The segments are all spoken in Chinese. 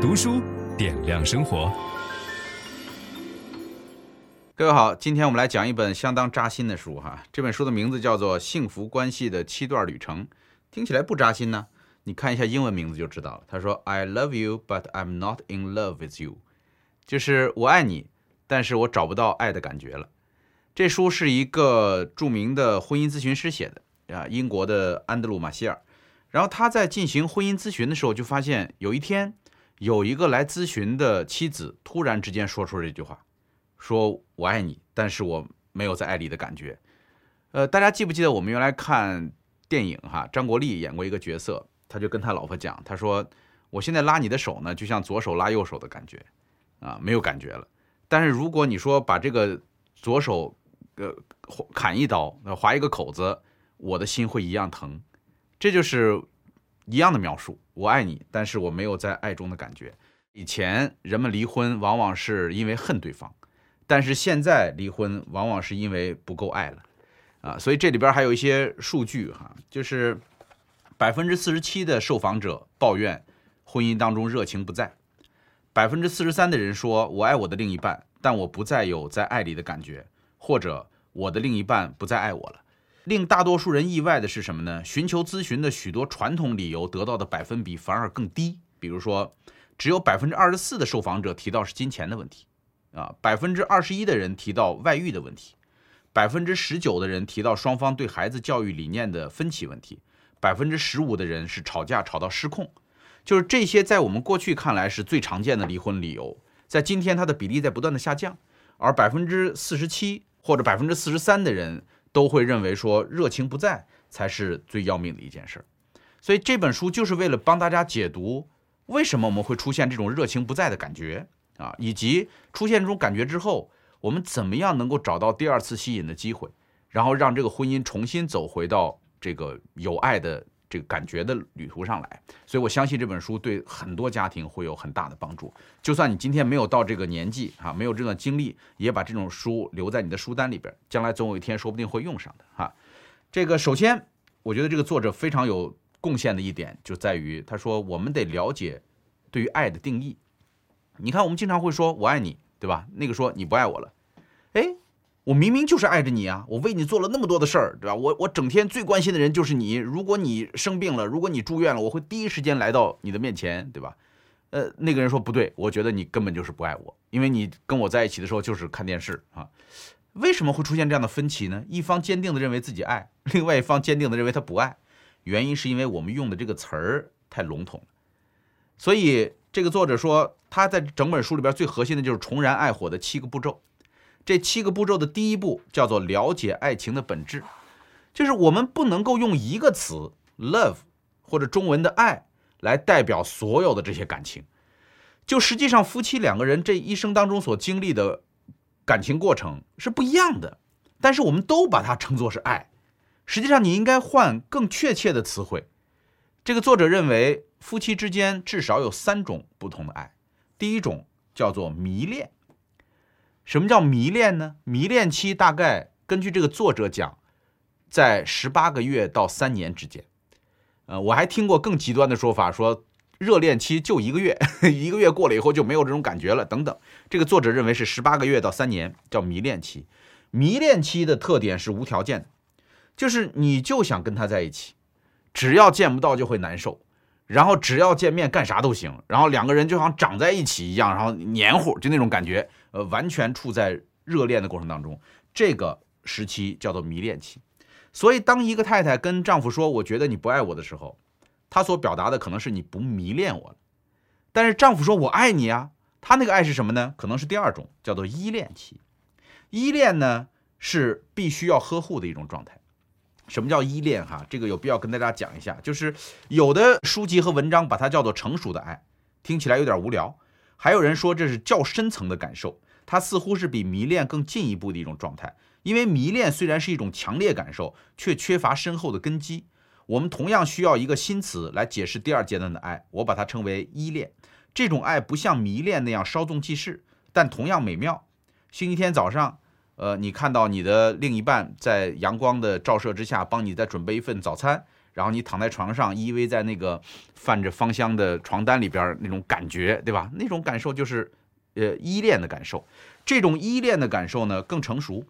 读书点亮生活。各位好，今天我们来讲一本相当扎心的书哈。这本书的名字叫做《幸福关系的七段旅程》，听起来不扎心呢。你看一下英文名字就知道了。他说：“I love you, but I'm not in love with you。”就是我爱你，但是我找不到爱的感觉了。这书是一个著名的婚姻咨询师写的啊，英国的安德鲁马歇尔。然后他在进行婚姻咨询的时候，就发现有一天。有一个来咨询的妻子突然之间说出这句话，说我爱你，但是我没有在爱里的感觉。呃，大家记不记得我们原来看电影哈，张国立演过一个角色，他就跟他老婆讲，他说我现在拉你的手呢，就像左手拉右手的感觉，啊，没有感觉了。但是如果你说把这个左手呃砍一刀，划一个口子，我的心会一样疼。这就是。一样的描述，我爱你，但是我没有在爱中的感觉。以前人们离婚往往是因为恨对方，但是现在离婚往往是因为不够爱了，啊，所以这里边还有一些数据哈，就是百分之四十七的受访者抱怨婚姻当中热情不在，百分之四十三的人说我爱我的另一半，但我不再有在爱里的感觉，或者我的另一半不再爱我了。令大多数人意外的是什么呢？寻求咨询的许多传统理由得到的百分比反而更低。比如说，只有百分之二十四的受访者提到是金钱的问题，啊，百分之二十一的人提到外遇的问题，百分之十九的人提到双方对孩子教育理念的分歧问题，百分之十五的人是吵架吵到失控。就是这些，在我们过去看来是最常见的离婚理由，在今天它的比例在不断的下降，而百分之四十七或者百分之四十三的人。都会认为说热情不在才是最要命的一件事儿，所以这本书就是为了帮大家解读为什么我们会出现这种热情不在的感觉啊，以及出现这种感觉之后，我们怎么样能够找到第二次吸引的机会，然后让这个婚姻重新走回到这个有爱的。这个感觉的旅途上来，所以我相信这本书对很多家庭会有很大的帮助。就算你今天没有到这个年纪啊，没有这段经历，也把这种书留在你的书单里边，将来总有一天说不定会用上的哈。这个首先，我觉得这个作者非常有贡献的一点就在于，他说我们得了解对于爱的定义。你看，我们经常会说我爱你，对吧？那个说你不爱我了，哎。我明明就是爱着你啊！我为你做了那么多的事儿，对吧？我我整天最关心的人就是你。如果你生病了，如果你住院了，我会第一时间来到你的面前，对吧？呃，那个人说不对，我觉得你根本就是不爱我，因为你跟我在一起的时候就是看电视啊。为什么会出现这样的分歧呢？一方坚定的认为自己爱，另外一方坚定的认为他不爱，原因是因为我们用的这个词儿太笼统了。所以这个作者说，他在整本书里边最核心的就是重燃爱火的七个步骤。这七个步骤的第一步叫做了解爱情的本质，就是我们不能够用一个词 love 或者中文的爱来代表所有的这些感情。就实际上夫妻两个人这一生当中所经历的感情过程是不一样的，但是我们都把它称作是爱。实际上你应该换更确切的词汇。这个作者认为夫妻之间至少有三种不同的爱，第一种叫做迷恋。什么叫迷恋呢？迷恋期大概根据这个作者讲，在十八个月到三年之间。呃，我还听过更极端的说法，说热恋期就一个月，一个月过了以后就没有这种感觉了，等等。这个作者认为是十八个月到三年叫迷恋期。迷恋期的特点是无条件的，就是你就想跟他在一起，只要见不到就会难受。然后只要见面干啥都行，然后两个人就像长在一起一样，然后黏糊，就那种感觉，呃，完全处在热恋的过程当中。这个时期叫做迷恋期。所以，当一个太太跟丈夫说“我觉得你不爱我”的时候，她所表达的可能是你不迷恋我了。但是丈夫说“我爱你啊”，他那个爱是什么呢？可能是第二种，叫做依恋期。依恋呢，是必须要呵护的一种状态。什么叫依恋？哈，这个有必要跟大家讲一下。就是有的书籍和文章把它叫做成熟的爱，听起来有点无聊。还有人说这是较深层的感受，它似乎是比迷恋更进一步的一种状态。因为迷恋虽然是一种强烈感受，却缺乏深厚的根基。我们同样需要一个新词来解释第二阶段的爱，我把它称为依恋。这种爱不像迷恋那样稍纵即逝，但同样美妙。星期天早上。呃，你看到你的另一半在阳光的照射之下帮你再准备一份早餐，然后你躺在床上依偎在那个泛着芳香的床单里边那种感觉，对吧？那种感受就是呃依恋的感受。这种依恋的感受呢更成熟，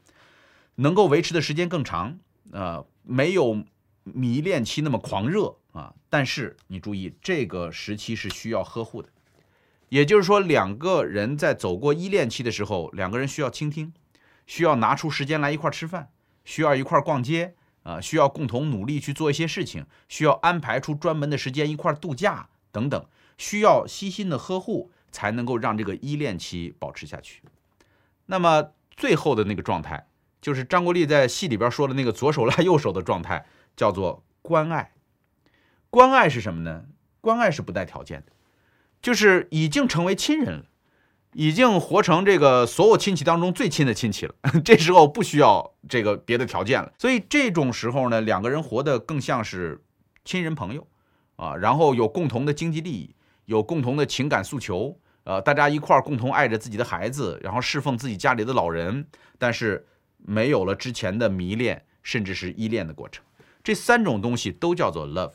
能够维持的时间更长，呃，没有迷恋期那么狂热啊。但是你注意，这个时期是需要呵护的。也就是说，两个人在走过依恋期的时候，两个人需要倾听，需要拿出时间来一块吃饭，需要一块逛街，啊，需要共同努力去做一些事情，需要安排出专门的时间一块度假等等，需要悉心的呵护，才能够让这个依恋期保持下去。那么最后的那个状态，就是张国立在戏里边说的那个左手拉右手的状态，叫做关爱。关爱是什么呢？关爱是不带条件的。就是已经成为亲人了，已经活成这个所有亲戚当中最亲的亲戚了。这时候不需要这个别的条件了。所以这种时候呢，两个人活得更像是亲人朋友啊，然后有共同的经济利益，有共同的情感诉求，呃，大家一块儿共同爱着自己的孩子，然后侍奉自己家里的老人，但是没有了之前的迷恋，甚至是依恋的过程。这三种东西都叫做 love，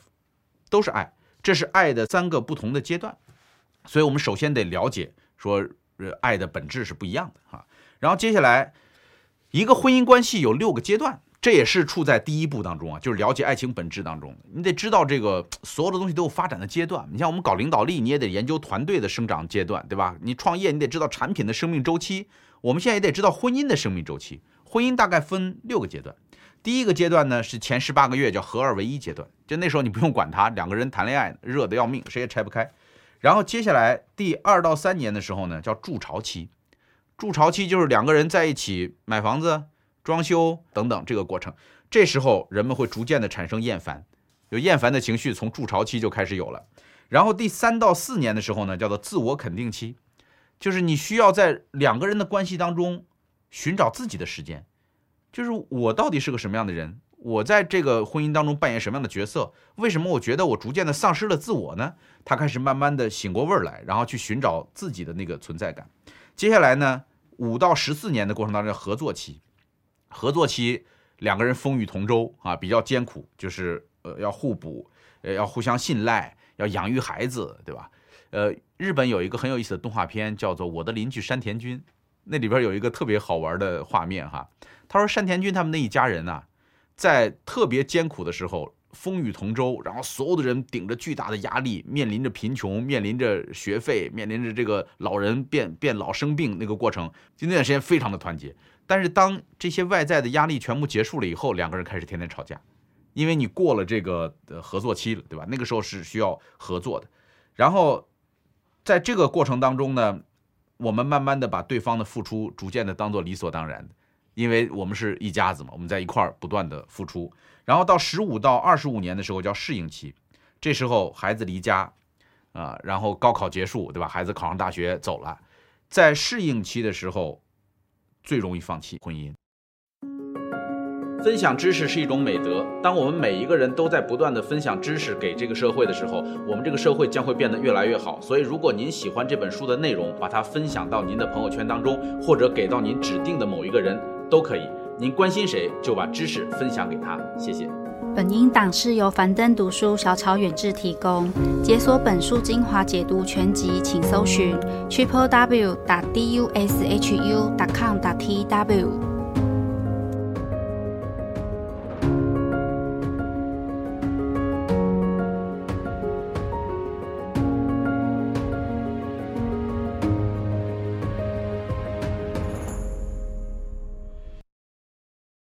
都是爱，这是爱的三个不同的阶段。所以，我们首先得了解，说，爱的本质是不一样的哈。然后接下来，一个婚姻关系有六个阶段，这也是处在第一步当中啊，就是了解爱情本质当中。你得知道这个所有的东西都有发展的阶段。你像我们搞领导力，你也得研究团队的生长阶段，对吧？你创业，你得知道产品的生命周期。我们现在也得知道婚姻的生命周期。婚姻大概分六个阶段。第一个阶段呢，是前十八个月，叫合二为一阶段，就那时候你不用管他，两个人谈恋爱热得要命，谁也拆不开。然后接下来第二到三年的时候呢，叫筑巢期。筑巢期就是两个人在一起买房子、装修等等这个过程。这时候人们会逐渐的产生厌烦，有厌烦的情绪从筑巢期就开始有了。然后第三到四年的时候呢，叫做自我肯定期，就是你需要在两个人的关系当中寻找自己的时间，就是我到底是个什么样的人。我在这个婚姻当中扮演什么样的角色？为什么我觉得我逐渐的丧失了自我呢？他开始慢慢的醒过味儿来，然后去寻找自己的那个存在感。接下来呢，五到十四年的过程当中，合作期，合作期两个人风雨同舟啊，比较艰苦，就是呃要互补，呃要互相信赖，要养育孩子，对吧？呃，日本有一个很有意思的动画片叫做《我的邻居山田君》，那里边有一个特别好玩的画面哈。他说山田君他们那一家人呐。在特别艰苦的时候，风雨同舟，然后所有的人顶着巨大的压力，面临着贫穷，面临着学费，面临着这个老人变变老生病那个过程，就那段时间非常的团结。但是当这些外在的压力全部结束了以后，两个人开始天天吵架，因为你过了这个合作期了，对吧？那个时候是需要合作的。然后在这个过程当中呢，我们慢慢的把对方的付出逐渐的当做理所当然的。因为我们是一家子嘛，我们在一块儿不断的付出，然后到十五到二十五年的时候叫适应期，这时候孩子离家，啊，然后高考结束，对吧？孩子考上大学走了，在适应期的时候，最容易放弃婚姻。分享知识是一种美德，当我们每一个人都在不断的分享知识给这个社会的时候，我们这个社会将会变得越来越好。所以，如果您喜欢这本书的内容，把它分享到您的朋友圈当中，或者给到您指定的某一个人。都可以，您关心谁就把知识分享给他，谢谢。本音档是由樊登读书小草远志提供，解锁本书精华解读全集，请搜寻 triple w 打 d u s h u 打 com 打 t w。